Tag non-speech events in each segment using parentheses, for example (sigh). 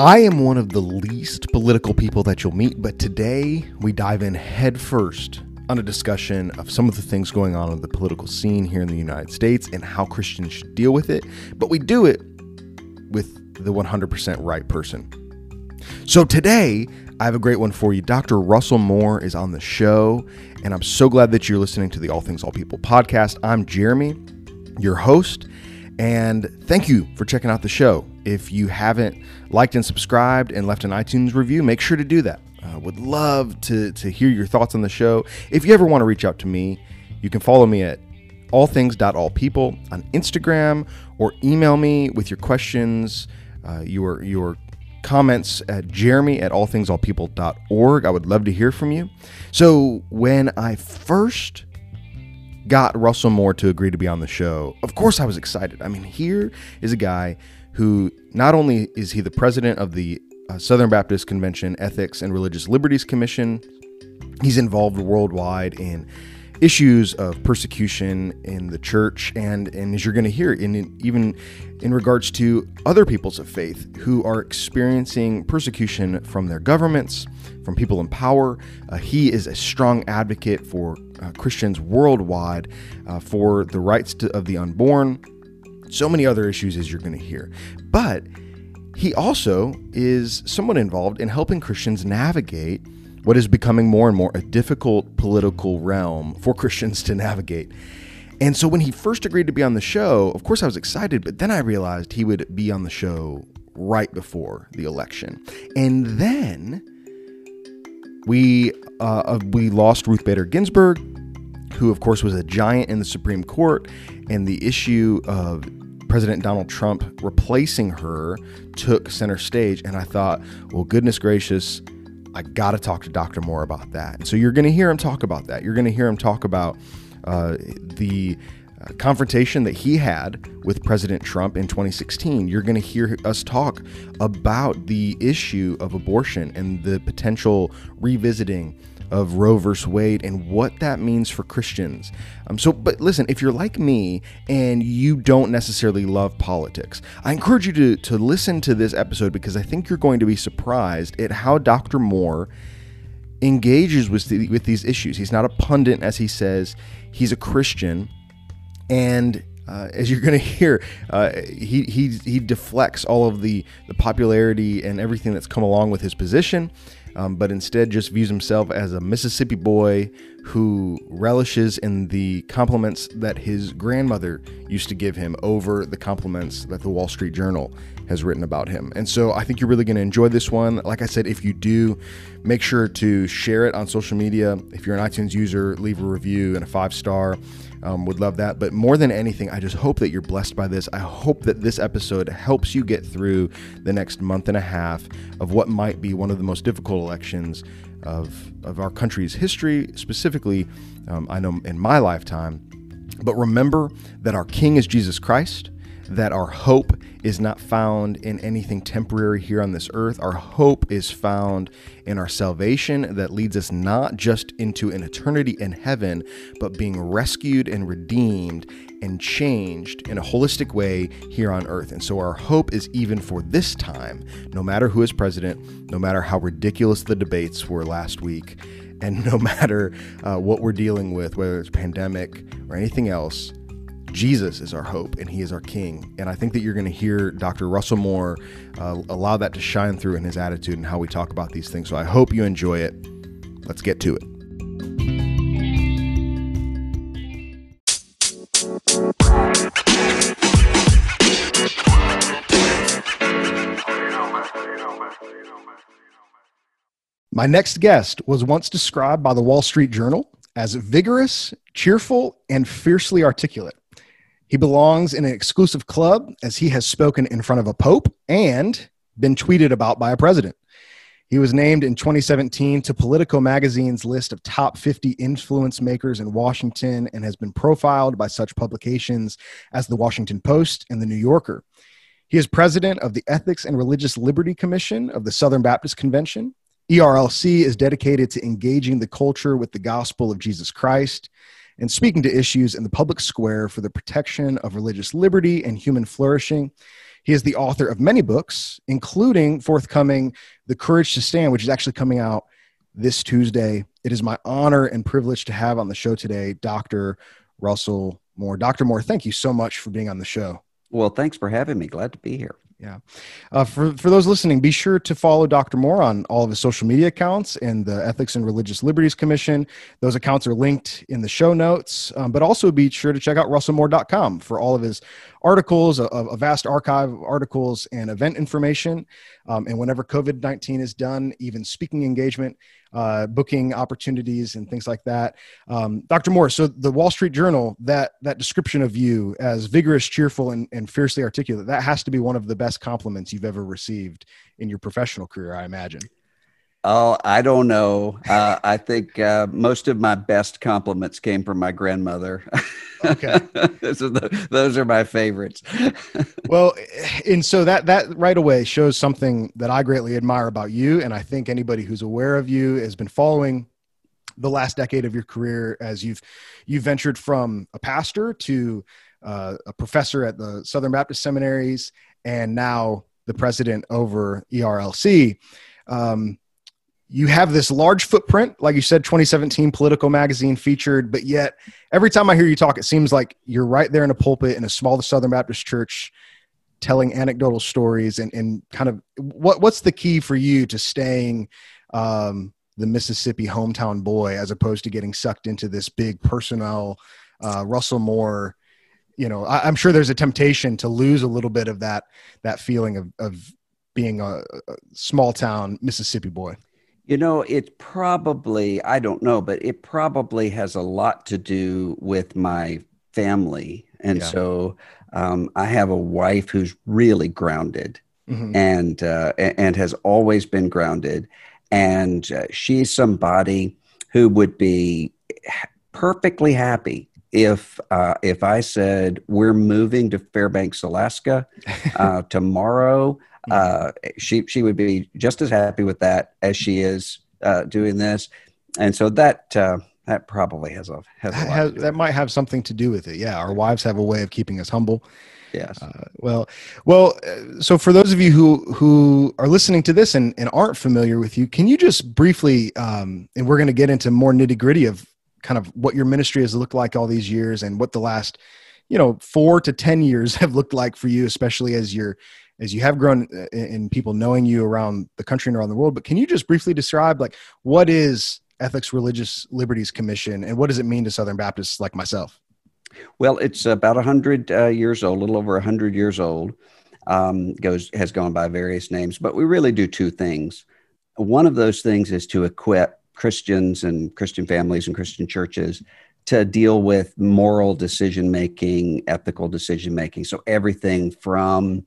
I am one of the least political people that you'll meet, but today we dive in headfirst on a discussion of some of the things going on in the political scene here in the United States and how Christians should deal with it. But we do it with the 100% right person. So today, I have a great one for you. Dr. Russell Moore is on the show, and I'm so glad that you're listening to the All Things All People podcast. I'm Jeremy, your host, and thank you for checking out the show. If you haven't liked and subscribed and left an iTunes review, make sure to do that. Uh, would love to, to hear your thoughts on the show. If you ever want to reach out to me, you can follow me at allthings.allpeople on Instagram or email me with your questions, uh, your, your comments at jeremy at allthingsallpeople.org. I would love to hear from you. So when I first got Russell Moore to agree to be on the show, of course I was excited. I mean, here is a guy who not only is he the president of the uh, Southern Baptist Convention Ethics and Religious Liberties Commission, he's involved worldwide in issues of persecution in the church and and as you're going to hear in, in, even in regards to other peoples of faith who are experiencing persecution from their governments from people in power uh, he is a strong advocate for uh, christians worldwide uh, for the rights to, of the unborn so many other issues as you're going to hear but he also is somewhat involved in helping christians navigate what is becoming more and more a difficult political realm for (laughs) Christians to navigate. And so when he first agreed to be on the show, of course I was excited, but then I realized he would be on the show right before the election. And then we uh, uh we lost Ruth Bader Ginsburg, who of course was a giant in the Supreme Court, and the issue of President Donald Trump replacing her took center stage. And I thought, well, goodness gracious, I got to talk to Dr. Moore about that. And so you're going to hear him talk about that. You're going to hear him talk about uh, the uh, confrontation that he had with President Trump in 2016. You're going to hear us talk about the issue of abortion and the potential revisiting of Roe versus Wade and what that means for Christians. Um, so, but listen, if you're like me and you don't necessarily love politics, I encourage you to to listen to this episode because I think you're going to be surprised at how Dr. Moore engages with the, with these issues. He's not a pundit, as he says. He's a Christian, and uh, as you're (laughs) going to hear, uh, he, he he deflects all of the the popularity and everything that's come along with his position um, but instead just views himself as a Mississippi boy who relishes in the compliments that his grandmother used to give him over the compliments that the Wall Street Journal has written about him. And so I think you're really going to enjoy this one. Like I said, if you do, make sure to share it on social media. If you're an iTunes user, leave a review and a five star. Um, would love that. But more than anything, I just hope that you're blessed by this. I hope that this episode helps you get through the next month and a half of what might be one of the most difficult elections of, of our country's history, specifically, um, I know in my lifetime. But remember that our King is Jesus Christ that our hope is not found in anything temporary here on this earth. Our hope is found in our salvation that leads us not just into an eternity in heaven, but being rescued and redeemed and changed in a holistic way here on earth. And so our hope is even for this time, no matter who is president, no matter how ridiculous the debates were last week, and (laughs) no matter uh, what we're dealing with, whether it's pandemic or anything else, Jesus is our hope and he is our king. And I think that you're going to hear Dr. Russell Moore uh, allow that to shine through in his attitude and how we talk about these things. So I hope you enjoy it. Let's get to it. My next guest was once described by the Wall Street Journal as vigorous, cheerful, and fiercely articulate. He belongs in an exclusive club as he has spoken in front of a pope and been tweeted about by a president. He was named in 2017 to Politico magazine's list of top 50 influence makers in Washington and has been profiled by such publications as the Washington Post and the New Yorker. He is president of the Ethics and Religious Liberty Commission of the Southern Baptist Convention. ERLC is dedicated to engaging the culture with the gospel of Jesus Christ and speaking to issues in the public square for the protection of religious liberty and human flourishing. He is the author of many books, including forthcoming The Courage to Stand, which is actually coming out this Tuesday. It is my honor and privilege to have on the show today Dr. Russell Moore. Dr. Moore, thank you so much for being on the show. Well, thanks for having me. Glad to be here. Yeah. Uh, for, for those listening, be sure to follow Dr. Moore on all of his social media accounts and the Ethics and Religious Liberties Commission. Those accounts are linked in the show notes, um, but also be sure to check out russellmoore.com for all of his articles, a, a vast archive of articles and event information. Um, and whenever COVID 19 is done, even speaking engagement, uh, booking opportunities and things like that. Um, Dr. Moore, so the Wall Street Journal, that that description of you as vigorous, cheerful, and, and fiercely articulate, that has to be one of the best compliments you've ever received in your professional career, I imagine. Oh, I don't know. Uh, I think uh, most of my best compliments came from my grandmother. Okay, (laughs) those, are the, those are my favorites. (laughs) well, and so that that right away shows something that I greatly admire about you, and I think anybody who's aware of you has been following the last decade of your career as you've you've ventured from a pastor to uh, a professor at the Southern Baptist seminaries, and now the president over ERLC. Um, you have this large footprint, like you said, 2017 Politico magazine featured, but yet every time I hear you talk, it seems like you're right there in a pulpit in a small Southern Baptist church telling anecdotal stories and, and kind of what what's the key for you to staying um, the Mississippi hometown boy as opposed to getting sucked into this big personnel uh, Russell Moore you know I, am sure there's a temptation to lose a little bit of that that feeling of, of being a, a small town Mississippi boy you know, it probably, I don't know, but it probably has a lot to do with my family. And yeah. so um, I have a wife who's really grounded mm-hmm. and, uh, and has always been grounded. And uh, she's somebody who would be perfectly happy if uh, if I said we're moving to Fairbanks, Alaska (laughs) uh, tomorrow, uh, she she would be just as happy with that as she is uh, doing this, and so that uh, that probably has a has, a has that might have something to do with it. Yeah, our wives have a way of keeping us humble. Yes. Uh, well, well. Uh, so for those of you who who are listening to this and, and aren't familiar with you, can you just briefly, um, and we're going to get into more nitty gritty of kind of what your ministry has looked like all these years and what the last, you know, four to ten years (laughs) have looked like for you, especially as you're as you have grown uh, in people knowing you around the country and around the world. But can you just briefly describe like what is Ethics Religious Liberties Commission and what does it mean to Southern Baptists like myself? Well, it's about 100 uh, years old, a little over 100 years old. Um, goes has gone by various names, but we really do two things. One of those things is to equip Christians and Christian families and Christian churches to deal with moral decision making, ethical decision making. So everything from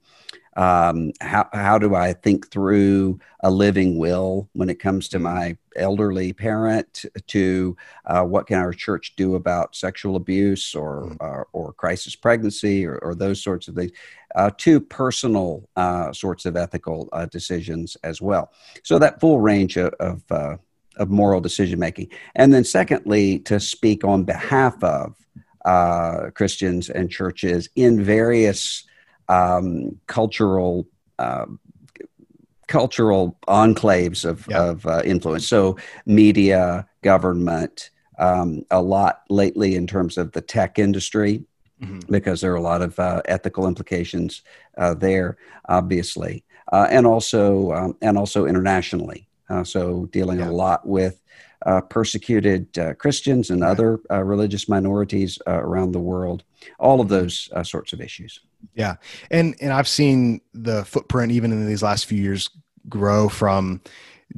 um, how, how do I think through a living will when it comes to my elderly parent to uh, what can our church do about sexual abuse or, mm. or, or, crisis pregnancy or, or, those sorts of things uh, to personal uh, sorts of ethical uh, decisions as well. So that full range of, of, uh, of moral decision making. And then secondly, to speak on behalf of uh, Christians and churches in various um, cultural uh, cultural enclaves of, yeah. of uh, influence. So media, government, um, a lot lately in terms of the tech industry, mm-hmm. because there are a lot of uh, ethical implications uh, there, obviously, uh, and also um, and also internationally. Uh, so dealing yeah. a lot with uh, persecuted uh, Christians and other uh, religious minorities uh, around the world. All of those uh, sorts of issues. Yeah, and and I've seen the footprint even in these last few years grow from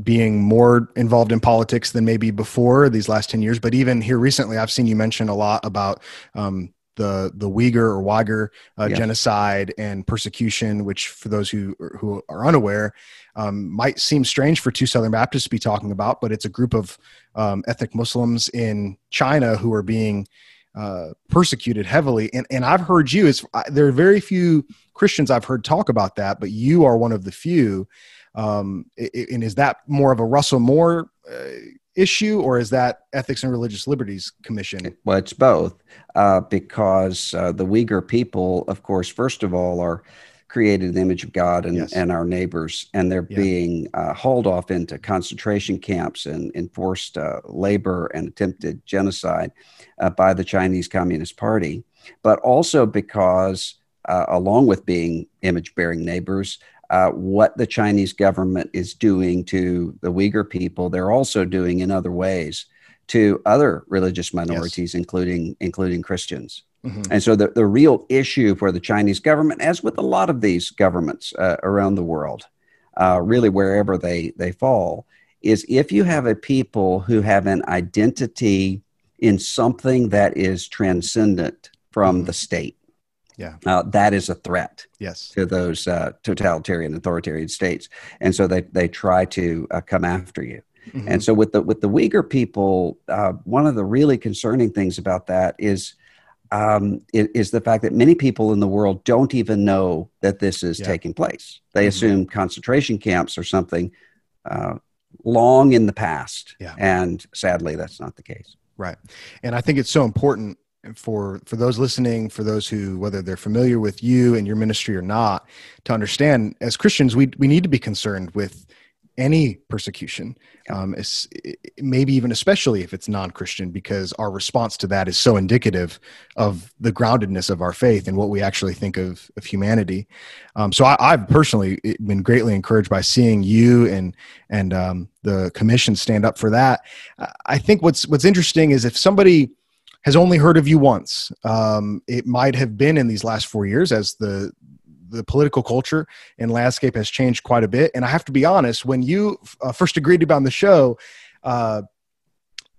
being more involved in politics than maybe before these last 10 years but even here recently i've seen you mention a lot about um, the the Uyghur or Uyghur uh, yes. genocide and persecution, which for those who who are unaware, um, might seem strange for two Southern Baptists to be talking about, but it's a group of um, ethnic Muslims in China who are being uh, persecuted heavily. And and I've heard you. It's there are very few Christians I've heard talk about that, but you are one of the few. Um, and is that more of a Russell Moore uh, issue, or is that Ethics and Religious Liberties Commission? Well, it's both, uh, because uh, the Uyghur people, of course, first of all, are created in the image of God and, Yes. and our neighbors, and they're Yeah. being uh, hauled off into concentration camps and enforced uh, labor and attempted genocide uh, by the Chinese Communist Party, but also because, uh, along with being image bearing neighbors, uh, what the Chinese government is doing to the Uyghur people, they're also doing in other ways to other religious minorities, including including Christians. Mhm. And so the, the real issue for the Chinese government, as with a lot of these governments uh, around the world, uh, really wherever they, they fall, is if you have a people who have an identity in something that is transcendent from Mhm. the state, Yeah. uh, that is a threat Yes. to those uh, totalitarian authoritarian states. And so they, they try to uh, come after you. Mhm. And so with the with the Uyghur people, uh, one of the really concerning things about that is um, is the fact that many people in the world don't even know that this is Yeah. taking place. They Mhm. assume concentration camps or something uh, long in the past, Yeah. and sadly, that's not the case. Right. And I think it's so important for for those listening, for those who whether they're familiar with you and your ministry or not, to understand as Christians we we need to be concerned with any persecution. Um, maybe even especially if it's non-Christian, because our response to that is so indicative of the groundedness of our faith and what we actually think of of humanity. Um, so I, I've personally been greatly encouraged by seeing you and and um, the commission stand up for that. I- I think what's what's interesting is if somebody has only heard of you once, um, it might have been in these last four years as the the political culture and landscape has changed quite a bit. And I have to be honest, when you uh, first agreed to be on the show, uh,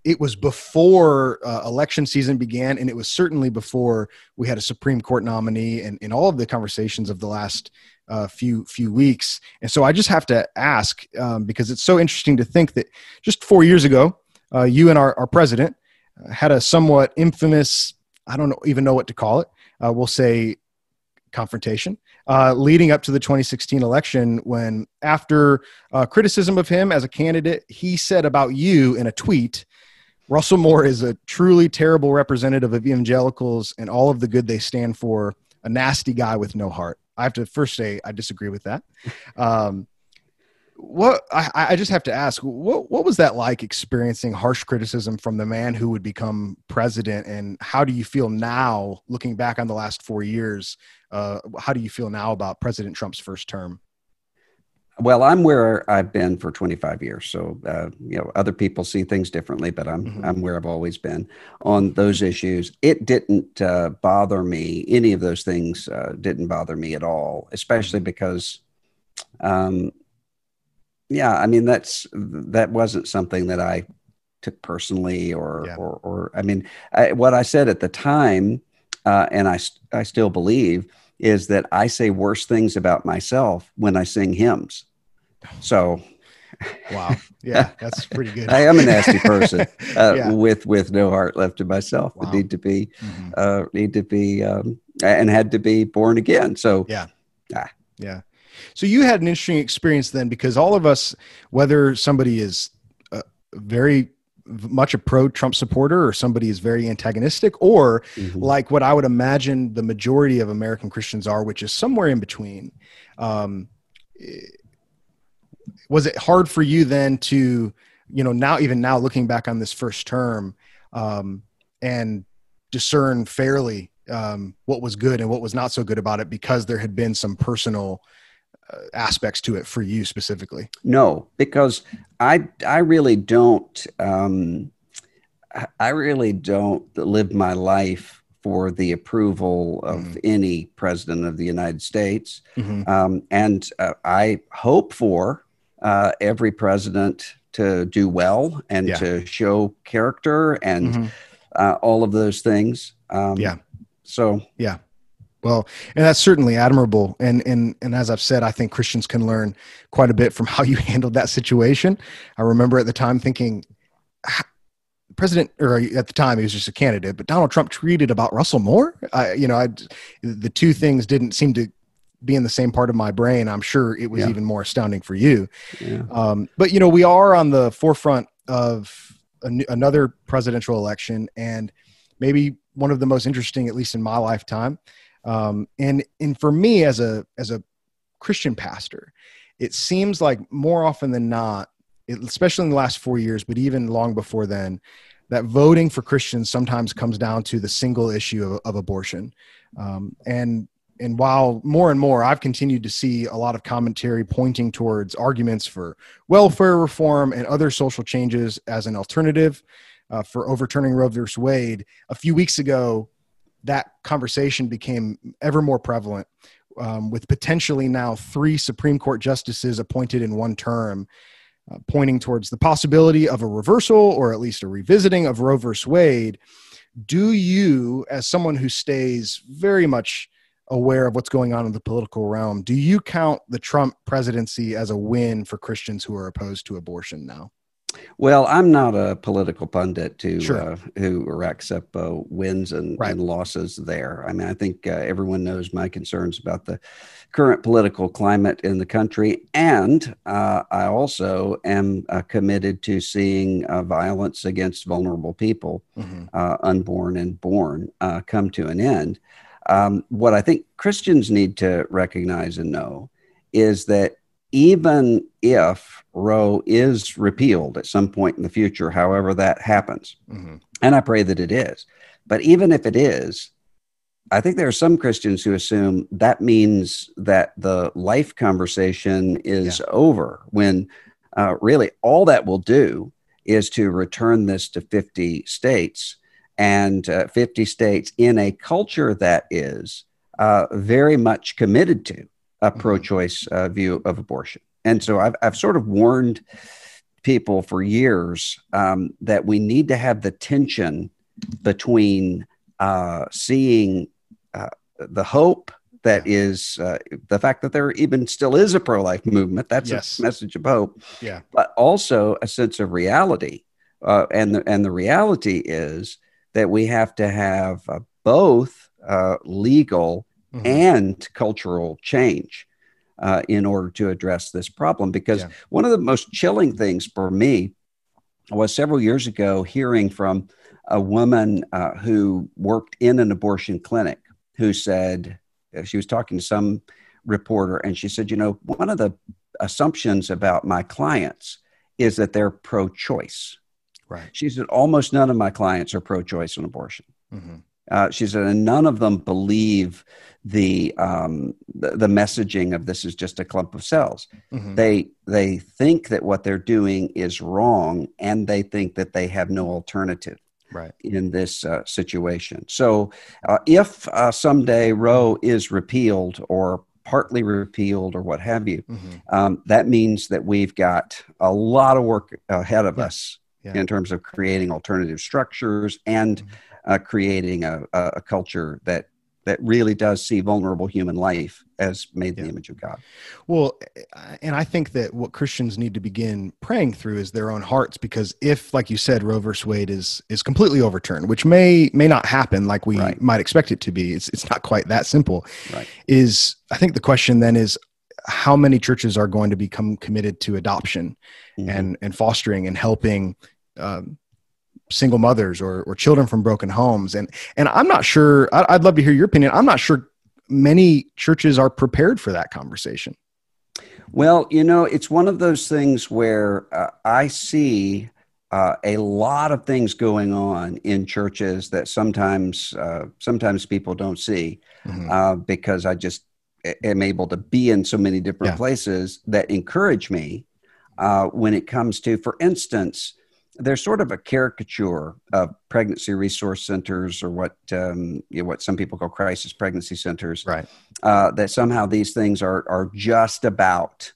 it was before uh, election season began, and it was certainly before we had a Supreme Court nominee, and in all of the conversations of the last uh, few few weeks. And so I just have to ask um, because it's so interesting to think that just four years ago, uh, you and our, our president uh, had a somewhat infamous I don't even know what to call it. Uh, we'll say confrontation uh, leading up to the 2016 election when after uh, criticism of him as a candidate he said about you in a tweet russell moore is a truly terrible representative of evangelicals and all of the good they stand for a nasty guy with no heart. I have to first say i disagree with that. Um, what I, I just have to ask what, what was that like experiencing harsh criticism from the man who would become president and how do you feel now looking back on the last four years uh, how do you feel now about president trump's first term Well, I'm where I've been for 25 years, so uh, you know other people see things differently, but I'm Mhm. I'm where I've always been on those issues. It didn't uh, bother me. Any of those things uh, didn't bother me at all, especially because, um, yeah, I mean that's that wasn't something that I took personally, or Yeah. or, or I mean I, what I said at the time, uh, and I I still believe is that I say worse things about myself when I sing hymns. So wow yeah that's pretty good (laughs) I am a nasty person (laughs) uh, Yeah. with with no heart left in myself. Wow. Need to be Mhm. uh, need to be um, and had to be born again. So Yeah. Ah. Yeah. So you had an interesting experience then because all of us, whether somebody is uh, very much a pro Trump supporter or somebody is very antagonistic or mhm. like what I would imagine the majority of American Christians are, which is somewhere in between. Um, eh, was it hard for you then to, you know, now even now looking back on this first term, um, and discern fairly um, what was good and what was not so good about it because there had been some personal aspects to it for you specifically. No, because I I really don't um, I- really don't live my life for the approval of Mhm. any president of the United States, Mhm. um, and uh, I hope for uh, every president to do well and Yeah. to show character and Mhm. uh, all of those things. Um, Yeah. So Well, and that's certainly admirable. And and and as I've said, I think Christians can learn quite a bit from (laughs) how you handled that situation. I remember at the time thinking, "Ah, President, or at the time he was just a candidate, but Donald Trump tweeted about Russell Moore. I, you know, I, the two things didn't seem to be in the same part of my brain. I'm sure it was Yeah. even more astounding for you. yeah. Um, but you know, we are on the forefront of another presidential election, and maybe one of the most interesting, at least in my lifetime. Um, and and for me as a as a Christian pastor, it seems like more often than not, it, especially in the last four years, but even long before then, that voting for Christians sometimes comes down to the single issue of, of abortion. Um, and and while more and more I've continued to see a lot of commentary pointing towards arguments for welfare reform and other social changes as an alternative uh, for overturning Roe v. Wade, a few weeks ago, that conversation became ever more prevalent. Um, with potentially now three Supreme Court justices appointed in one term, uh, pointing towards the possibility of a reversal or at least a revisiting of Roe v. Wade. Do you, as someone who stays very much aware of what's going on in the political realm. Do you count the Trump presidency as a win for Christians who are opposed to abortion now? Well, I'm not a political pundit to Sure. uh, who racks up uh, wins and, Right. and losses there. I mean, I think uh, everyone knows my concerns about the current political climate in the country, and uh, I also am uh, committed to seeing uh, violence against vulnerable people, Mhm. uh, unborn and born, uh, come to an end. Um, what I think Christians need to recognize and know is that even if Roe is repealed at some point in the future, however that happens, Mhm. and I pray that it is, but even if it is, I think there are some Christians who assume that means that the life conversation is over when uh, really all that will do is to return this to 50 states and uh, 50 states in a culture that is uh, very much committed to a Mhm. pro choice uh, view of abortion. And so I've, I've sort of warned people for years um, that we need to have the tension between uh, seeing uh, the hope that is uh, the fact that there even still is a pro life movement. That's Yes. a message of hope Yeah. but also a sense of reality. Uh, and the and the reality is that we have to have uh, both uh, legal Mhm. and cultural change uh, in order to address this problem. Because Yeah. one of the most chilling things for me was several years ago hearing from a woman uh, who worked in an abortion clinic who said uh, she was talking to some reporter and she said, you know, one of the assumptions about my clients is that they're pro choice. Right. She said, almost none of my clients are pro choice on abortion. Mhm. Uh, she said, and none of them believe the, um, the the messaging of this is just a clump of cells. Mhm. They they think that what they're doing is wrong, and they think that they have no alternative Right. in this uh, situation. So, uh, if uh, someday Roe is repealed or partly repealed or what have you, Mhm. um, that means that we've got a lot of work ahead of Yeah. us Yeah. in terms of creating alternative structures and Mhm. Uh, creating a, a, a culture that that really does see vulnerable human life as made in Yeah. the image of God. Well, uh, and I think that what Christians need to begin praying through is their own hearts, because if, like you said, Roe versus Wade is is completely overturned, which may may not happen like we Right. might expect it to be. It's it's not quite that simple. Right. Is I think the question then is how many churches are going to become committed to adoption Mhm. and and fostering and helping um, single mothers or or children from broken homes and and I'm not sure I, I'd love to hear your opinion. I'm not sure many churches are prepared for that conversation. Well, you know, it's one of those things where uh, I see uh, a lot of things going on in churches that sometimes uh, sometimes people don't see Mhm. uh, because I just am able to be in so many different Yeah. places that encourage me uh, when it comes to, for instance, there's sort of a caricature of pregnancy resource centers or what um, you know, what some people call crisis pregnancy centers Right. uh, that somehow these things are are just about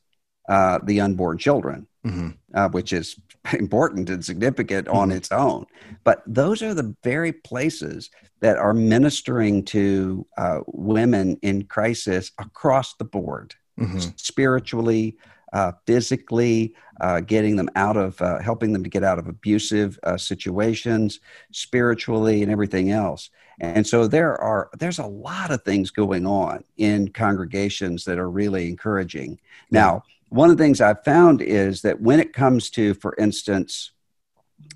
uh, the unborn children, hmm uh, which is (laughs) important and significant on Mhm. its own. But those are the very places that are ministering to uh, women in crisis across the board, hmm spiritually, uh, physically, uh, getting them out of, uh, helping them to get out of abusive uh, situations, spiritually, and everything else. And so there are there's a lot of things going on in congregations that are really encouraging. Now, one of the things I've found is that when it comes to, for instance,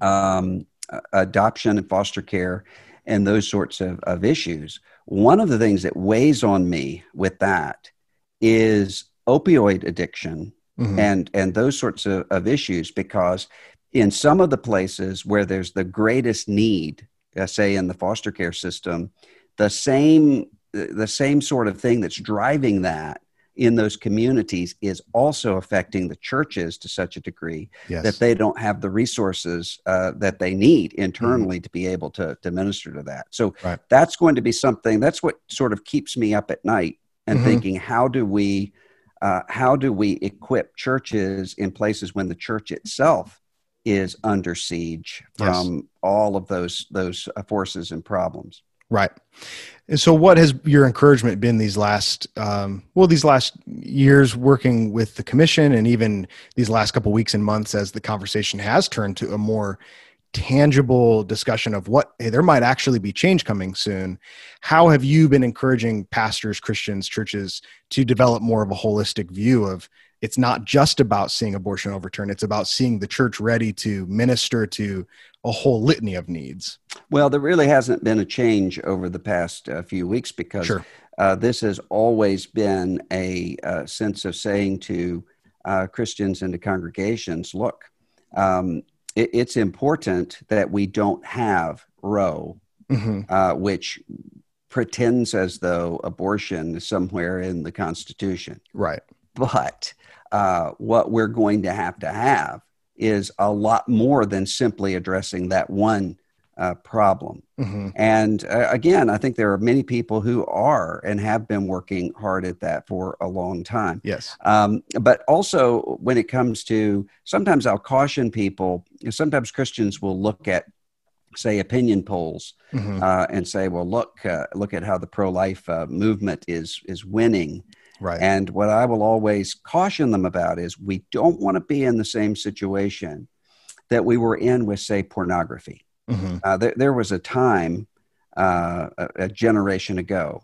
um, adoption and foster care and those sorts of, of issues, one of the things that weighs on me with that is opioid addiction mm-hmm. and and those sorts of, of issues because in some of the places where there's the greatest need uh, say in the foster care system the same the same sort of thing that's driving that in those communities is also affecting the churches to such a degree yes. that they don't have the resources uh, that they need internally mm-hmm. to be able to, to minister to that. So right. that's going to be something that's what sort of keeps me up at night and mm-hmm. thinking, how do we uh, how do we equip churches in places when the church itself is under siege from yes. all of those those uh, forces and problems? Right. And so, what has your encouragement been these last, um, well, these last years working with the commission, and even these last couple weeks and months, as the conversation has turned to a more tangible discussion of what hey, there might actually be change coming soon? How have you been encouraging pastors, Christians, churches to develop more of a holistic view of it's not just about seeing abortion overturned; it's about seeing the church ready to minister to a whole litany of needs. Well, there really hasn't been a change over the past uh, few weeks because sure. uh, this has always been a, uh, sense of saying to uh, Christians and to congregations, look, um, it, it's important that we don't have Roe, mm-hmm. Uh, which pretends as though abortion is somewhere in the Constitution. Right. But uh, what we're going to have to have is a lot more than simply addressing that one uh, problem. Mm-hmm. And uh, again, I think there are many people who are and have been working hard at that for a long time. Yes. Um, but also, when it comes to sometimes I'll caution people, sometimes Christians will look at say opinion polls mm-hmm. uh, and say well look uh, look at how the pro-life uh, movement is is winning Right. And what I will always caution them about is we don't want to be in the same situation that we were in with, say, pornography. Mm-hmm. Uh, there, there, was a time, uh, a, a generation ago,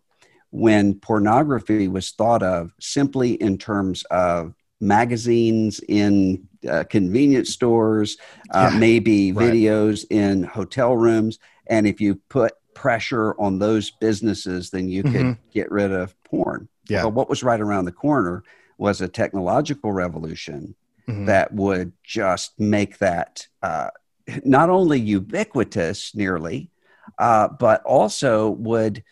when pornography was thought of simply in terms of magazines in uh, convenience stores, uh, yeah, maybe right. videos in hotel rooms. And if you put pressure on those businesses, then you mm-hmm. could get rid of porn. Yeah. But what was right around the corner was a technological revolution mm-hmm. that would just make that uh, not only ubiquitous, nearly, uh, but also would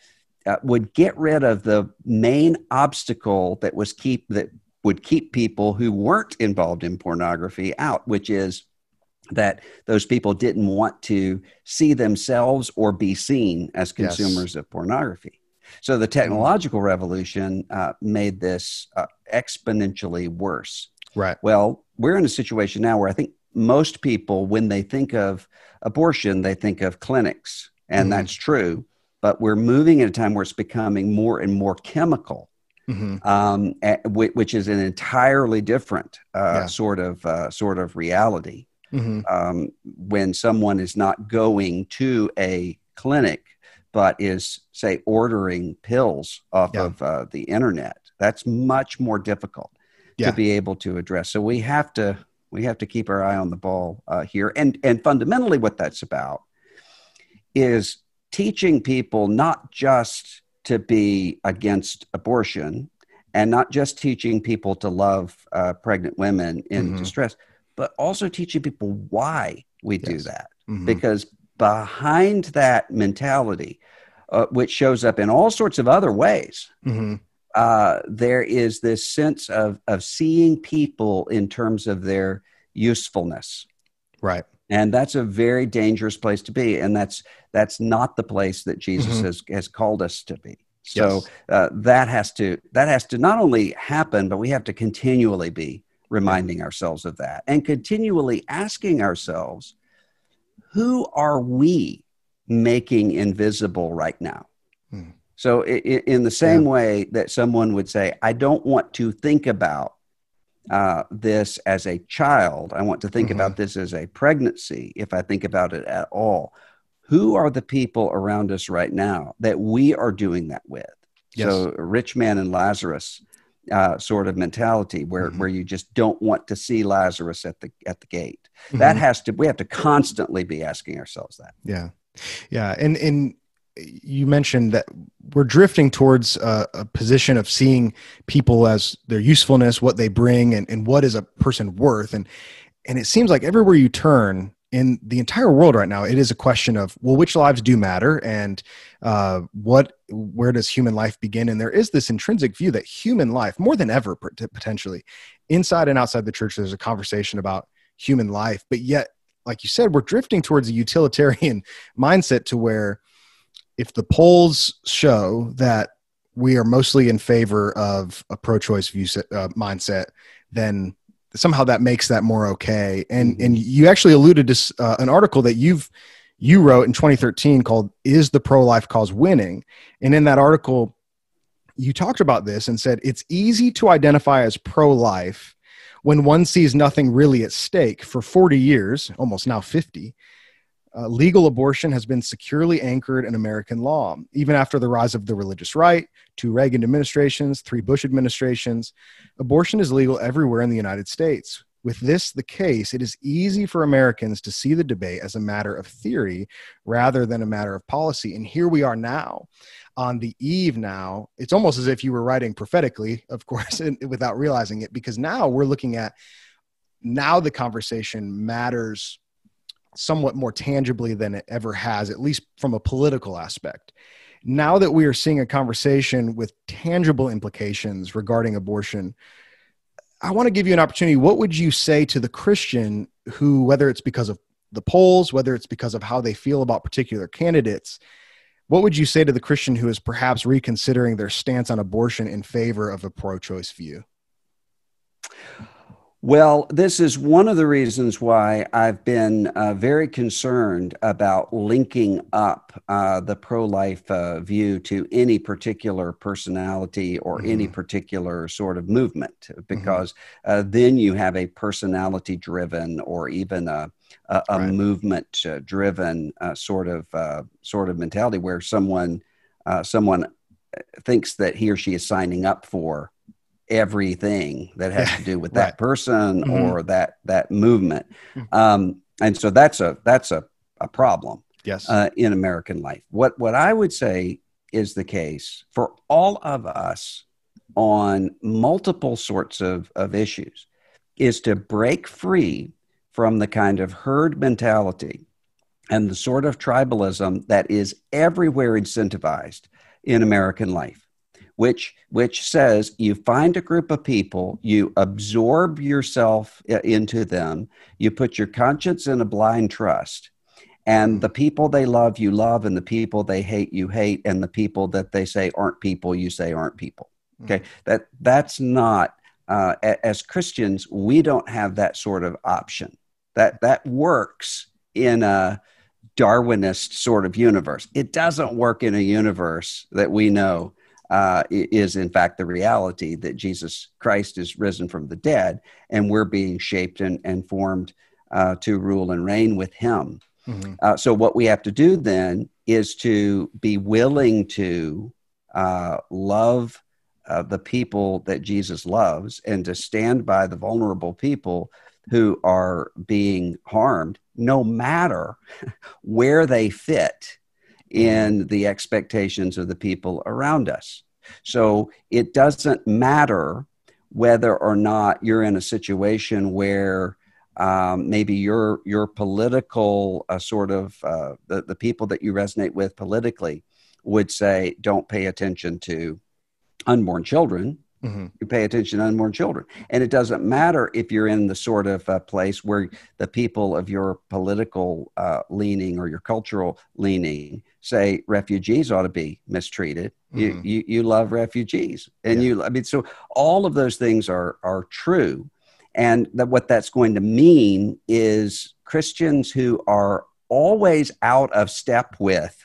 uh, would get rid of the main obstacle that was keep that would keep people who weren't involved in pornography out, which is that those people didn't want to see themselves or be seen as consumers yes. of pornography. So the technological revolution uh, made this uh, exponentially worse. Right. Well, we're in a situation now where I think most people, when they think of abortion, they think of clinics, and mm-hmm. that's true. But we're moving at a time where it's becoming more and more chemical, mm-hmm. um, which is an entirely different uh, yeah. sort of uh, sort of reality. Mm-hmm. Um, when someone is not going to a clinic but is say ordering pills off yeah. of uh, the internet that's much more difficult yeah. to be able to address so we have to we have to keep our eye on the ball uh, here and and fundamentally what that's about is teaching people not just to be against abortion and not just teaching people to love uh, pregnant women in mm-hmm. distress but also teaching people why we yes. do that mm-hmm. because behind that mentality, uh, which shows up in all sorts of other ways, mm-hmm. Uh, there is this sense of, of seeing people in terms of their usefulness. Right. And that's a very dangerous place to be. And that's, that's not the place that Jesus mm-hmm. has, has called us to be. So yes. uh, that has to that has to not only happen, but we have to continually be reminding ourselves of that and continually asking ourselves, who are we making invisible right now? Hmm. So, in the same yeah. way that someone would say, I don't want to think about uh, this as a child, I want to think mm-hmm. about this as a pregnancy, if I think about it at all. Who are the people around us right now that we are doing that with? Yes. So, rich man and Lazarus uh, sort of mentality where, mm-hmm. where you just don't want to see Lazarus at the at the gate. Mm-hmm. That has to we have to constantly be asking ourselves that. Yeah, yeah, and and you mentioned that we're drifting towards a, a, position of seeing people as their usefulness, what they bring, and, and what is a person worth. And and it seems like everywhere you turn in the entire world right now, it is a question of well, which lives do matter, and uh, what where does human life begin? And there is this intrinsic view that human life, more than ever potentially, inside and outside the church, there's a conversation about human life, but yet, like you said, we're drifting towards a utilitarian (laughs) mindset to where if the polls show that we are mostly in favor of a pro-choice view uh, mindset, then somehow that makes that more okay. And mm-hmm. and you actually alluded to uh, an article that you've you wrote in 2013 called "Is the Pro-Life Cause Winning?" And in that article, you talked about this and said it's easy to identify as pro-life when one sees nothing really at stake for 40 years, almost now 50 uh, legal abortion has been securely anchored in American law. Even after the rise of the religious right, two Reagan administrations, three Bush administrations, abortion is legal everywhere in the United States. With this the case, it is easy for Americans to see the debate as a matter of theory rather than a matter of policy. And here we are now on the eve now. It's almost as if you were writing prophetically, of course, (laughs) without realizing it, because now we're looking at now the conversation matters somewhat more tangibly than it ever has, at least from a political aspect. Now that we are seeing a conversation with tangible implications regarding abortion, I want to give you an opportunity. What would you say to the Christian who, whether it's because of the polls, whether it's because of how they feel about particular candidates, what would you say to the Christian who is perhaps reconsidering their stance on abortion in favor of a pro choice view? Well, this is one of the reasons why I've been uh, very concerned about linking up uh, the pro life uh, view to any particular personality or mm-hmm. any particular sort of movement, mm-hmm. because mm-hmm. then you have a personality driven or even a, a, a right. movement uh, driven uh, sort of sort of mentality where someone someone thinks that he or she is signing up for everything that has to do with that right. person mm-hmm. or that that movement mm-hmm. um, and so that's a that's a, a problem yes uh, in american life what what i would say is the case for all of us on multiple sorts of, of issues is to break free from the kind of herd mentality and the sort of tribalism that is everywhere incentivized in american life which which says you find a group of people, you absorb yourself into them, you put your conscience in a blind trust, and the people they love you love, and the people they hate you hate, and the people that they say aren't people you say aren't people. Hmm. Okay, that that's not uh, as Christians we don't have that sort of option. That that works in a Darwinist sort of universe. It doesn't work in a universe that we know uh, is in fact the reality that Jesus Christ is risen from the dead, and we're being shaped and, and formed uh, to rule and reign with Him. Mm-hmm. Uh, so, what we have to do then is to be willing to uh, love uh, the people that Jesus loves and to stand by the vulnerable people who are being harmed, no matter (laughs) where they fit in the expectations of the people around us. So it doesn't matter whether or not you're in a situation where um, maybe your your political uh, sort of uh, the, the people that you resonate with politically would say don't pay attention to unborn children Mm-hmm. You pay attention to unborn children. And it doesn't matter if you're in the sort of uh, place where the people of your political uh, leaning or your cultural leaning say refugees ought to be mistreated. Mm-hmm. You, you, you love refugees. And yeah. you, I mean, so all of those things are, are true. And that what that's going to mean is Christians who are always out of step with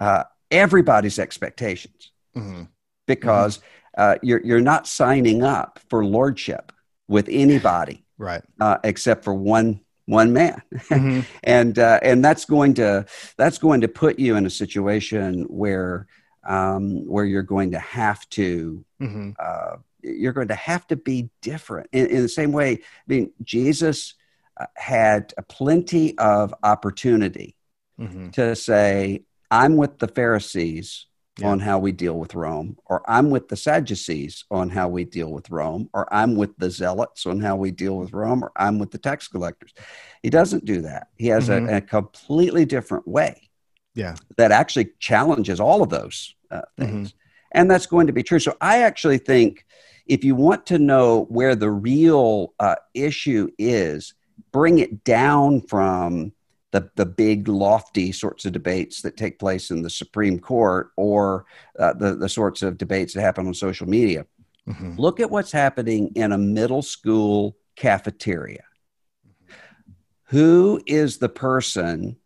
uh, everybody's expectations. Mm-hmm. Because mm-hmm uh, you're you're not signing up for lordship with anybody, right? Uh, except for one one man, mm-hmm. (laughs) and uh, and that's going to that's going to put you in a situation where um, where you're going to have to mm-hmm. Uh, you're going to have to be different in, in the same way. I mean, Jesus uh, had plenty of opportunity mm-hmm. to say, I'm with the Pharisees Yeah. on how we deal with Rome, or I'm with the Sadducees on how we deal with Rome, or I'm with the Zealots on how we deal with Rome, or I'm with the tax collectors. He doesn't do that. He has Mhm. a, a completely different way Yeah. that actually challenges all of those uh, Mm-hmm. things. And that's going to be true. So I actually think if you want to know where the real uh, issue is, bring it down from the, the big, lofty sorts of debates that take place in the Supreme Court or uh, the, the sorts of debates that happen on social media. Mhm. Look at what's happening in a middle school cafeteria. Who is the person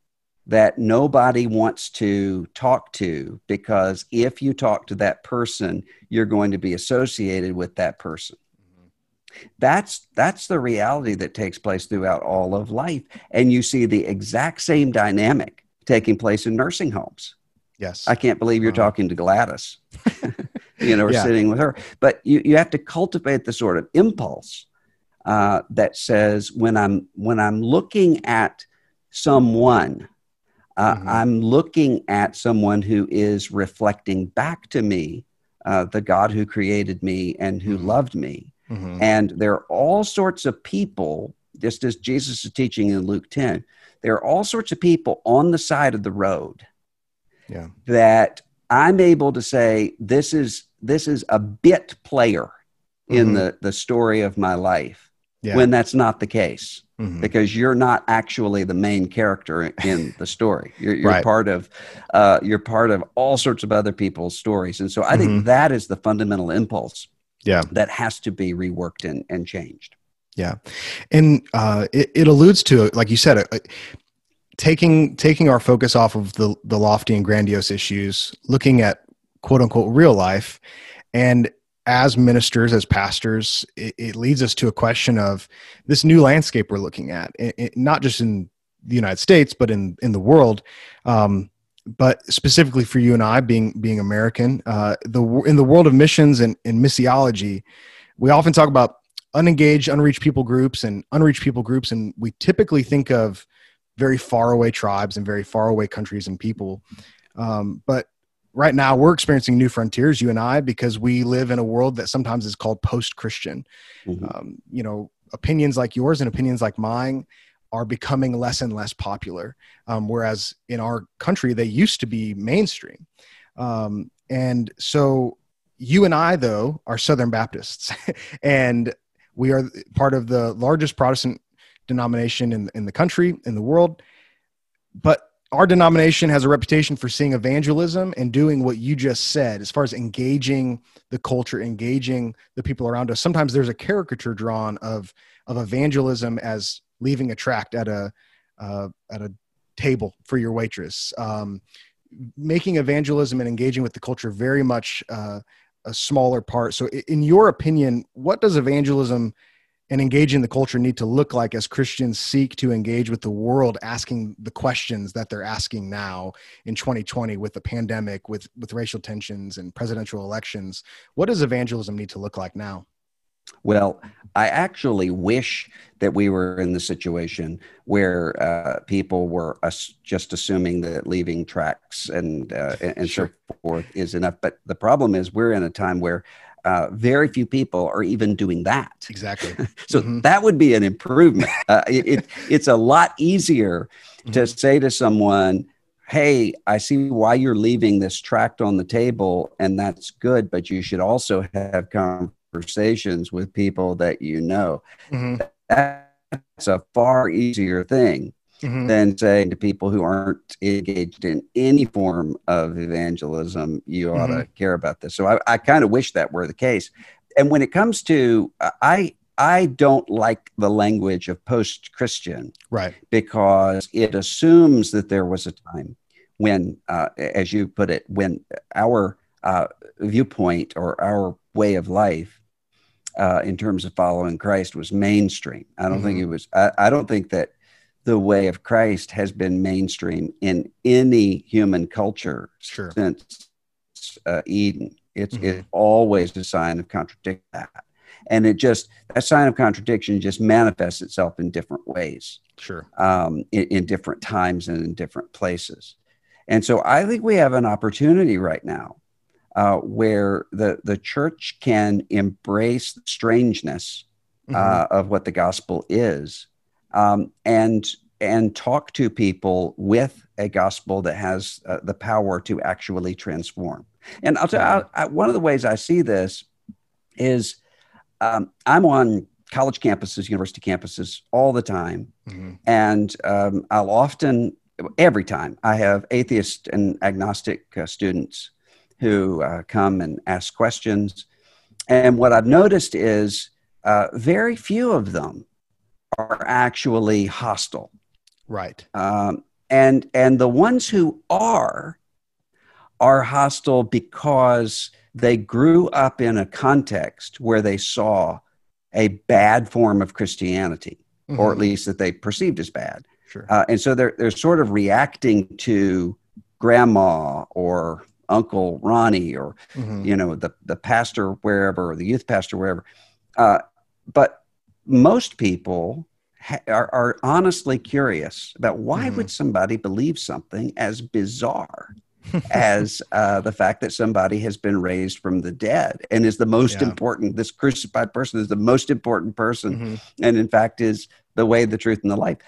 that nobody wants to talk to because if you talk to that person, you're going to be associated with that person? That's that's the reality that takes place throughout all of life, and you see the exact same dynamic taking place in nursing homes. Yes. I can't believe you're Wow. talking to Gladys, (laughs) you know, or Yeah. sitting with her. But you, you have to cultivate the sort of impulse uh, that says when I'm when I'm looking at someone, uh, Mhm. I'm looking at someone who is reflecting back to me uh, the God who created me and who Mhm. loved me. Mhm. And there are all sorts of people, just as Jesus is teaching in Luke 10, there are all sorts of people on the side of the road Yeah. that I'm able to say this is this is a bit player in Mhm. the the story of my life Yeah. when that's not the case Mhm. because you're not actually the main character in the story (laughs) you're, you're Right. part of uh, you're part of all sorts of other people's stories and so I think that is the fundamental impulse Yeah. that has to be reworked and, and changed Yeah. and uh, it, it alludes to like you said uh, taking taking our focus off of the the lofty and grandiose issues looking at quote unquote real life and as ministers as pastors it, it leads us to a question of this new landscape we're looking at it, it- not just in the united states but in in the world um, but specifically for you and i being being american uh, the in the world of missions and, and missiology we often talk about unengaged, unreached people groups and unreached people groups. And we typically think of very far away tribes and very far away countries and people. Um, but right now we're experiencing new frontiers, you and I, because we live in a world that sometimes is called post Christian. Mhm. Um, you know, opinions like yours and opinions like mine are becoming less and less popular. Um, whereas in our country, they used to be mainstream. Um, and so you and I, though, are Southern Baptists, (laughs) and we are part of the largest Protestant denomination in, in the country, in the world. But our denomination has a reputation for seeing evangelism and doing what you just said as far as engaging the culture, engaging the people around us. Sometimes there's a caricature drawn of of evangelism as leaving a tract at a uh, at a table for your waitress, um, making evangelism and engaging with the culture very much uh, a smaller part. So, in your opinion, what does evangelism and engaging the culture need to look like as Christians seek to engage with the world, asking the questions that they're asking now in 2020 with the pandemic, with with racial tensions and presidential elections? What does evangelism need to look like now? Well, I actually wish that we were in the situation where uh, people were us- just assuming that leaving tracks and uh, and Sure. so forth is enough. But the problem is we're in a time where uh, very few people are even doing that. Exactly. (laughs) So Mhm. that would be an improvement. Uh, it, it, it's a lot easier to Mhm. say to someone, Hey, I see why you're leaving this tract on the table, and that's good, but you should also have conversations with people that you know. Mhm. That's a far easier thing Mhm. than saying to people who aren't engaged in any form of evangelism, you ought to care about this. So I, I kind of wish that were the case. And when it comes to, I, I don't like the language of post Christian Right. because it assumes that there was a time when, uh, as you put it, when our uh, viewpoint or our way of life uh, in terms of following Christ was mainstream. I don't think it was, I, I don't think that the way of Christ has been mainstream in any human culture Sure. since uh, Eden. It's, Mhm. it's always a sign of contradiction that. And it just, that sign of contradiction just manifests itself in different ways Sure. um, in, in different times and in different places. And so I think we have an opportunity right now uh, where the, the church can embrace the strangeness uh, Mhm. of what the gospel is um, and, and talk to people with a gospel that has uh, the power to actually transform. And I'll tell you, one of the ways I see this is um, I'm on college campuses, university campuses all the time. Mhm. And um, I'll often, every time, I have atheist and agnostic uh, students who uh, come and ask questions. And what I've noticed is uh, very few of them are actually hostile. Right. Um, and and the ones who are are hostile because they grew up in a context where they saw a bad form of Christianity, or at Mhm. least that they perceived as bad. Sure. Uh, and so they're, they're sort of reacting to grandma or Uncle Ronnie or, Mhm. you know, the, the pastor wherever or the youth pastor wherever. Uh, but most people ha- are, are honestly curious about why Mhm. would somebody believe something as bizarre (laughs) as uh, the fact that somebody has been raised from the dead and is the most Yeah. important. This crucified person is the most important person Mhm. and in fact is the way the truth and the life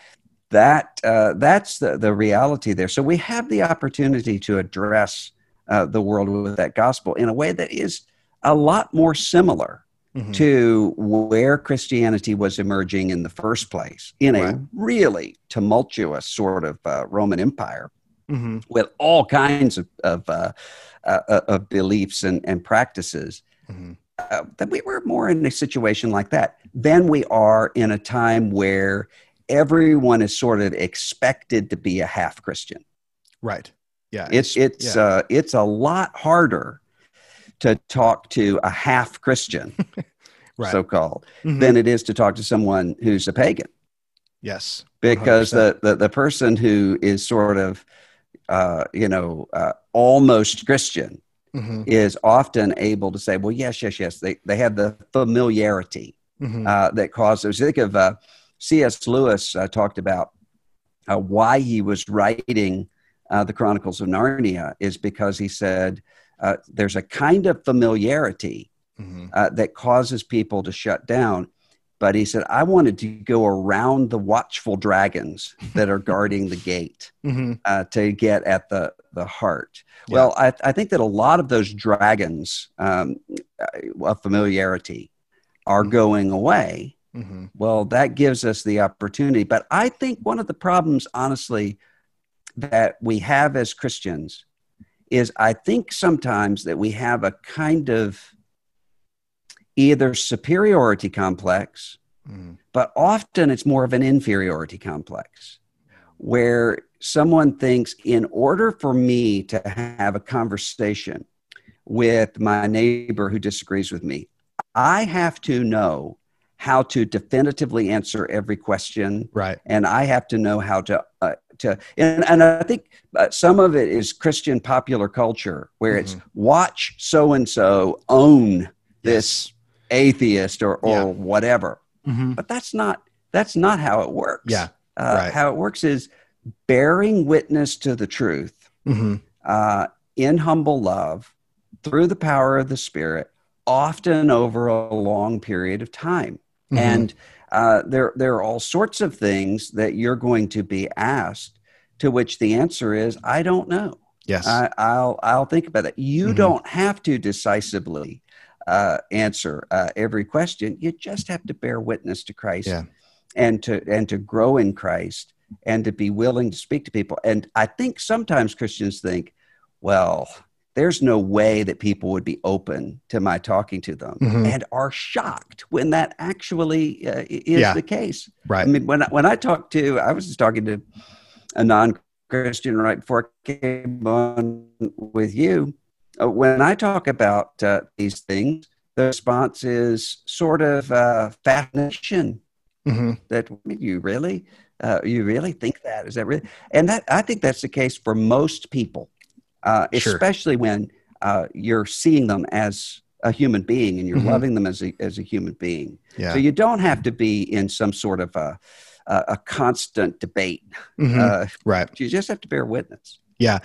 that uh, that's the, the reality there so we have the opportunity to address uh, the world with that gospel in a way that is a lot more similar Mhm. to where christianity was emerging in the first place in Right. a really tumultuous sort of uh, roman empire Mhm. with all kinds of, of, uh, uh, of beliefs and, and practices Mhm. uh, that we were more in a situation like that than we are in a time where everyone is sort of expected to be a half Christian. Right. Yeah. It's it's yeah. uh, it's a lot harder to talk to a half Christian, (laughs) right. so called, Mhm. than it is to talk to someone who's a pagan. yes. because the, the the person who is sort of uh, you know uh, almost Christian Mhm. is often able to say, well, yes, yes, yes. They they have the familiarity Mhm. uh, that causes. Think of uh, C.S. Lewis uh, talked about uh, why he was writing uh, the Chronicles of Narnia is because he said uh, there's a kind of familiarity Mhm. uh, that causes people to shut down. But he said, I wanted to go around the watchful dragons that are guarding the gate (laughs) Mhm. uh, to get at the, the heart. Yeah. Well, I, I think that a lot of those dragons um, uh, of familiarity are Mhm. going away. Mhm. Well, that gives us the opportunity. But I think one of the problems, honestly, that we have as Christians is I think sometimes that we have a kind of either superiority complex, Mhm. but often it's more of an inferiority complex where someone thinks in order for me to have a conversation with my neighbor who disagrees with me, I have to know how to definitively answer every question Right. and I have to know how to uh, to and, and I think uh, some of it is Christian popular culture where it's Mhm. watch so and so own this atheist or or Yeah. whatever Mhm. but that's not that's not how it works Yeah, uh, right. how it works is bearing witness to the truth Mhm. uh, in humble love through the power of the spirit often over a long period of time Mhm. and uh, there there are all sorts of things that you're going to be asked to which the answer is i don't know yes. I, i'll i'll think about it you Mhm. don't have to decisively uh, answer uh, every question you just have to bear witness to christ Yeah. and to and to grow in christ and to be willing to speak to people and i think sometimes christians think well there's no way that people would be open to my talking to them Mhm. and are shocked when that actually uh, is Yeah. the case right. I mean, when I, when I talk to, I was just talking to a non-Christian right before I came on with you. Uh, when I talk about uh, these things, the response is sort of uh, fascination. Mhm. That you really, uh, you really think that is that really? And that I think that's the case for most people, uh, Sure. especially when uh, you're seeing them as a human being and you're Mhm. loving them as a as a human being. Yeah. So you don't have to be in some sort of a, a, a constant debate. Mhm. Uh, right. you just have to bear witness. Yeah,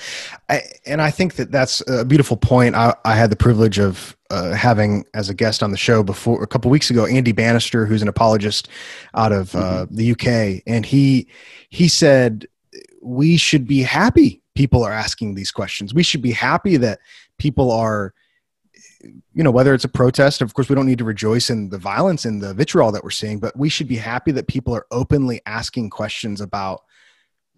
I, and I think that that's a beautiful point. I, I had the privilege of uh, having as a guest on the show before a couple weeks ago, Andy Bannister, who's an apologist out of uh, mm-hmm. the UK, and he he said we should be happy people are asking these questions. We should be happy that people are you know whether it's a protest of course we don't need to rejoice in the violence and the vitriol that we're seeing but we should be happy that people are openly asking questions about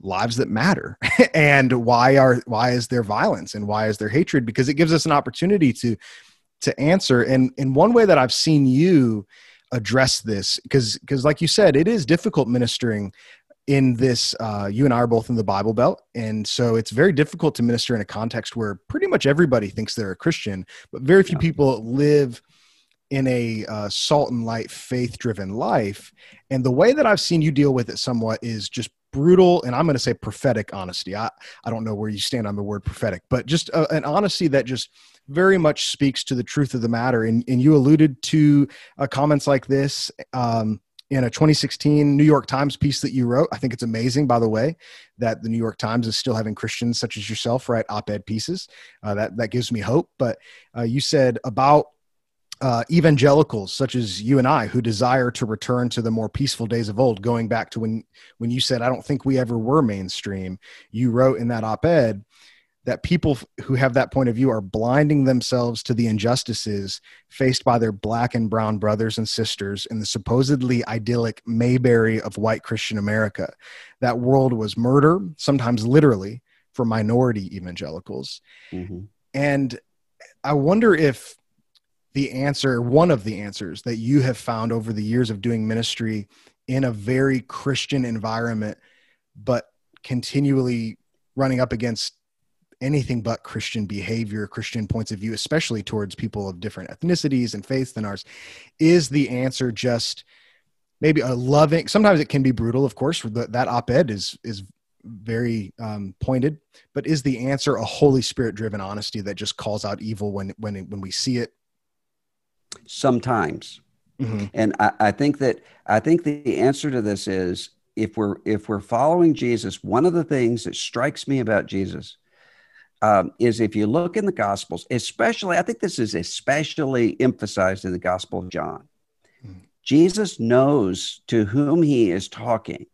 lives that matter (laughs) and why are why is there violence and why is there hatred because it gives us an opportunity to to answer and in one way that i've seen you address this because because like you said it is difficult ministering in this uh, you and i are both in the bible belt. And so it's very difficult to minister in a context where pretty much everybody thinks they're a christian but very few yeah. people live in a uh, salt and light faith driven life. And the way that i've seen you deal with it somewhat is just brutal and i'm going to say prophetic honesty. I, I don't know where you stand on the word prophetic but just a, uh, an honesty that just very much speaks to the truth of the matter. And, and you alluded to uh, comments like this um, in a 2016 new york times piece that you wrote i think it's amazing by the way that the new york times is still having christians such as yourself write op-ed pieces uh, that, that gives me hope but uh, you said about uh, evangelicals such as you and I who desire to return to the more peaceful days of old, going back to when when you said, "I don't think we ever were mainstream." You wrote in that op-ed that people who have that point of view are blinding themselves to the injustices faced by their black and brown brothers and sisters in the supposedly idyllic Mayberry of white Christian America. That world was murder, sometimes literally, for minority evangelicals. Mm-hmm. And I wonder if the answer, one of the answers that you have found over the years of doing ministry in a very Christian environment, but continually running up against anything but Christian behavior, Christian points of view, especially towards people of different ethnicities and faiths than ours, is the answer just maybe a loving? Sometimes it can be brutal, of course. That op-ed is is very um, pointed, but is the answer a Holy Spirit driven honesty that just calls out evil when when when we see it sometimes. Mm-hmm. And I, I think that I think the answer to this is if we're if we're following Jesus, one of the things that strikes me about Jesus um, is if you look in the Gospels, especially I think this is especially emphasized in the Gospel of John. Mm-hmm. Jesus knows to whom he is talking,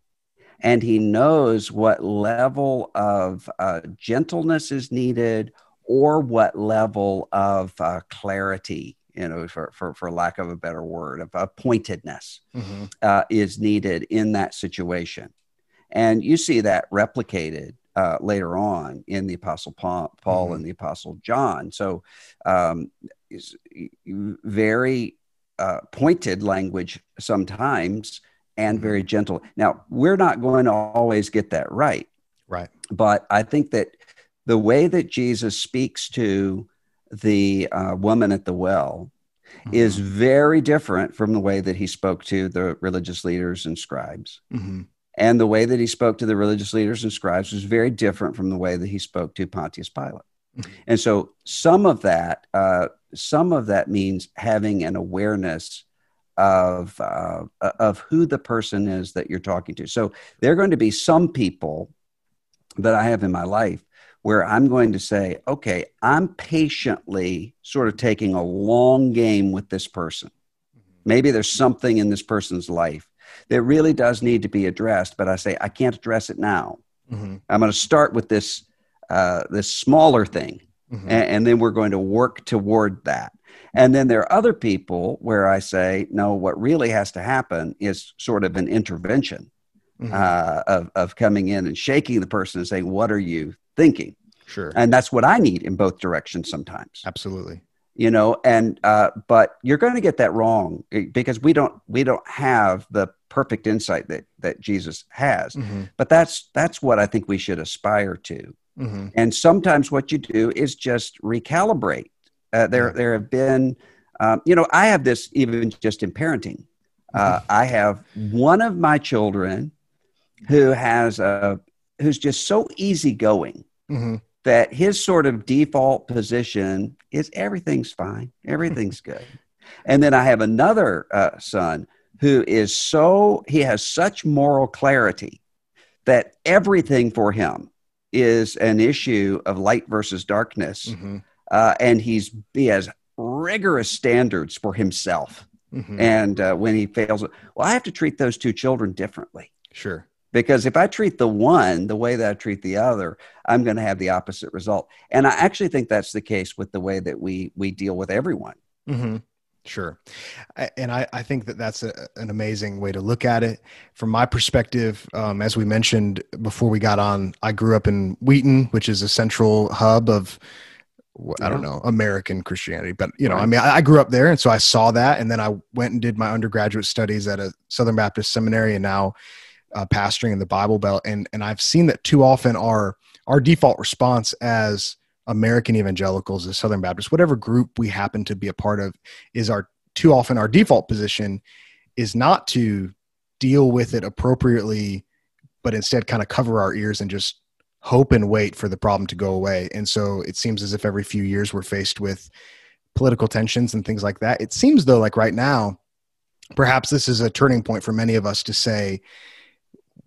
and he knows what level of uh, gentleness is needed or what level of uh, clarity you know, for, for, for lack of a better word, of a pointedness mm-hmm. uh, is needed in that situation. And you see that replicated uh, later on in the Apostle Paul, Paul mm-hmm. and the Apostle John. So, um, very uh, pointed language sometimes and very mm-hmm. gentle. Now, we're not going to always get that right. Right. But I think that the way that Jesus speaks to the uh, woman at the well mm-hmm. is very different from the way that he spoke to the religious leaders and scribes. Mm-hmm. And the way that he spoke to the religious leaders and scribes was very different from the way that he spoke to Pontius Pilate. Mm-hmm. And so some of that, uh, some of that means having an awareness of uh, of who the person is that you're talking to. So there are going to be some people that I have in my life where I'm going to say, okay, I'm patiently sort of taking a long game with this person. Maybe there's something in this person's life that really does need to be addressed, but I say, I can't address it now. Mm-hmm. I'm going to start with this, uh, this smaller thing, mm-hmm. and, and then we're going to work toward that. And then there are other people where I say, no, what really has to happen is sort of an intervention. Mm-hmm. Uh, of, of coming in and shaking the person and saying, What are you thinking. Sure. And that's what I need in both directions sometimes. Absolutely. You know, and uh, but you're going to get that wrong eh, because we don't we don't have the perfect insight that that Jesus has. Mm-hmm. But that's that's what I think we should aspire to. Mm-hmm. And sometimes what you do is just recalibrate. Uh, there there have been, um, you know, I have this even just in parenting. Uh, mm-hmm. I have one of my children who has a who's just so easygoing mm-hmm. That his sort of default position is everything's fine, everything's good. And then I have another uh, son who is so, he has such moral clarity that everything for him is an issue of light versus darkness, Mhm. uh, and he's he has rigorous standards for himself. Mhm. And uh, when he fails, well, I have to treat those two children differently Sure. Because if I treat the one the way that I treat the other, I'm going to have the opposite result. And I actually think that's the case with the way that we we deal with everyone. hmm Sure. I- And I, I think that that's a, an amazing way to look at it. From my perspective, um, as we mentioned before we got on, I grew up in Wheaton, which is a central hub of, I don't Yeah. know, American Christianity. But, you know, I mean, I, I grew up there. And so I saw that. And then I went and did my undergraduate studies at a Southern Baptist seminary and now uh, pastoring in the Bible Belt. And, and I've seen that too often our, our default response as American evangelicals, as Southern Baptists, whatever group we happen to be a part of, is our too often our default position is not to deal with it appropriately, but instead kind of cover our ears and just hope and wait for the problem to go away. And so it seems as if every few years we're faced with political tensions and things like that. It seems though, like right now, perhaps this is a turning point for many of us to say,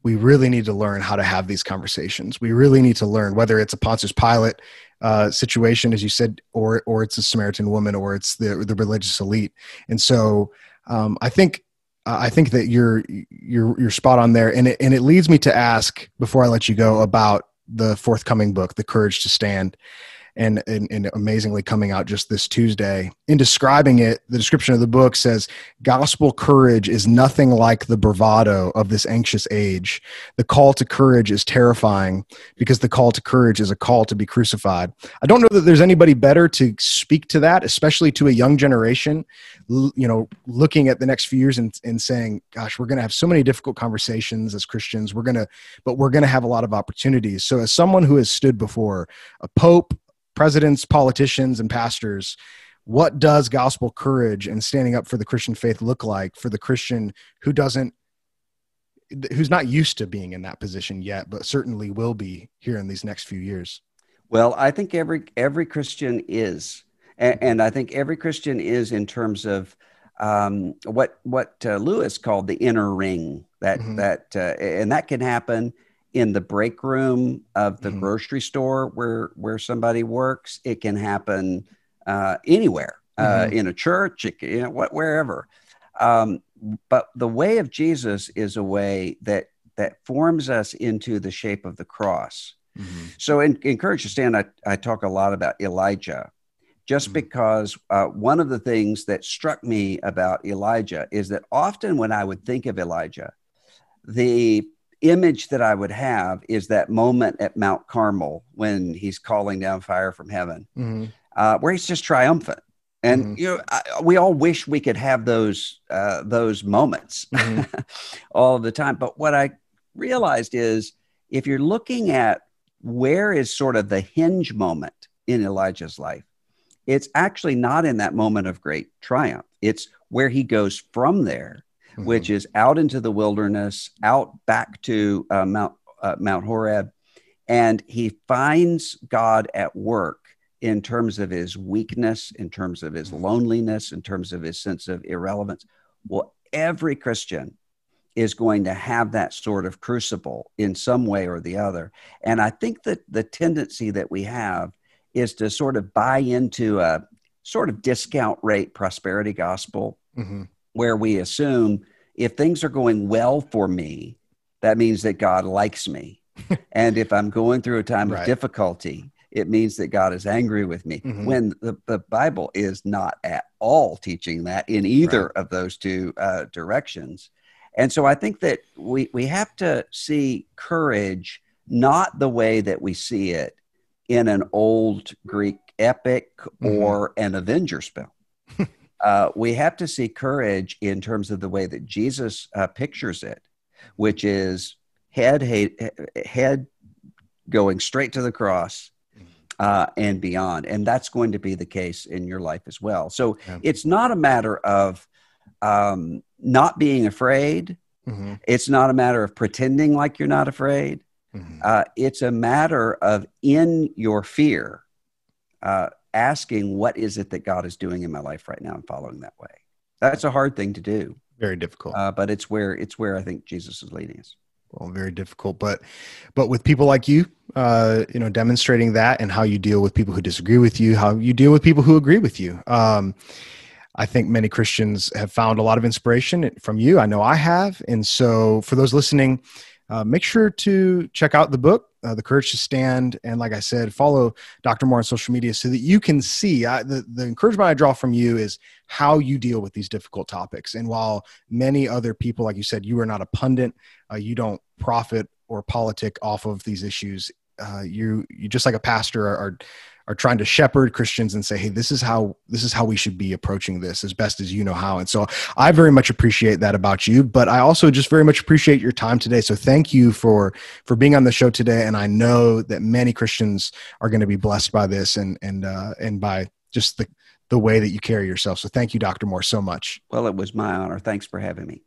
we really need to learn how to have these conversations. We really need to learn whether it's a Pontius Pilate uh, situation, as you said, or or it's a Samaritan woman, or it's the the religious elite. And so, um, I think uh, I think that you're you're you're spot on there, and it and it leads me to ask before I let you go about the forthcoming book, The Courage to Stand. And, and, and amazingly coming out just this Tuesday. In describing it, the description of the book says gospel courage is nothing like the bravado of this anxious age. The call to courage is terrifying because the call to courage is a call to be crucified. I don't know that there's anybody better to speak to that, especially to a young generation, you know, looking at the next few years and, and saying, gosh, we're going to have so many difficult conversations as Christians. We're going to, but we're going to have a lot of opportunities. So as someone who has stood before a pope, presidents, politicians, and pastors, what does gospel courage and standing up for the Christian faith look like for the Christian who doesn't who's not used to being in that position yet, but certainly will be here in these next few years. Well, I think every every Christian is, and, and I think every Christian is in terms of um, what what uh, Lewis called the inner ring. That Mhm. that uh, and that can happen in the break room of the Mhm. grocery store where where somebody works. It can happen uh, anywhere uh, Mhm. in a church, it, you know, what wherever. Um, but the way of Jesus is a way that that forms us into the shape of the cross. So in, in Courage to Stand, I, I talk a lot about Elijah, just Mhm. because uh, one of the things that struck me about Elijah is that often when I would think of Elijah, the image that I would have is that moment at Mount Carmel when he's calling down fire from heaven, Mhm. uh, where he's just triumphant. And Mhm. you know, I, we all wish we could have those uh, those moments Mhm. (laughs) all the time. But what I realized is, if you're looking at where is sort of the hinge moment in Elijah's life, it's actually not in that moment of great triumph. It's where he goes from there, Mhm. which is out into the wilderness, out back to uh, Mount uh, Mount Horeb, and he finds God at work in terms of his weakness, in terms of his loneliness, in terms of his sense of irrelevance. Well, every Christian is going to have that sort of crucible in some way or the other. And I think that the tendency that we have is to sort of buy into a sort of discount rate prosperity gospel Mhm. Where we assume if things are going well for me, that means that God likes me. (laughs) and if I'm going through a time Right. of difficulty, it means that God is angry with me. Mhm. When the, the Bible is not at all teaching that in either of those two uh, directions. And so I think that we, we have to see courage not the way that we see it in an old Greek epic Mhm. or an Avengers (laughs) film. Uh, we have to see courage in terms of the way that Jesus uh, pictures it, which is head, head, head going straight to the cross uh, and beyond. And that's going to be the case in your life as well. So Yeah. it's not a matter of um, not being afraid. Mhm. It's not a matter of pretending like you're not afraid. Mhm. Uh, it's a matter of in your fear, uh, asking, What is it that God is doing in my life right now and following that way? That's a hard thing to do, Very difficult. uh, but it's where it's where I think Jesus is leading us. well, very difficult. But but with people like you, uh, you know, demonstrating that and how you deal with people who disagree with you, how you deal with people who agree with you. Um, I think many Christians have found a lot of inspiration from you. I know I have. And so, for those listening, uh, make sure to check out the book, uh, The Courage to Stand. And like I said, follow Dr. Moore on social media so that you can see I, the, the encouragement I draw from you is how you deal with these difficult topics. And while many other people, like you said, you are not a pundit, uh, you don't profit or politic off of these issues. Uh, you, you just like a pastor are, are are trying to shepherd Christians and say, "Hey, this is how this is how we should be approaching this as best as you know how." And so, I very much appreciate that about you, but I also just very much appreciate your time today. So, thank you for for being on the show today. And I know that many Christians are going to be blessed by this and and uh, and by just the the way that you carry yourself. So, thank you, Dr. Moore, so much. Well, it was my honor. Thanks for having me.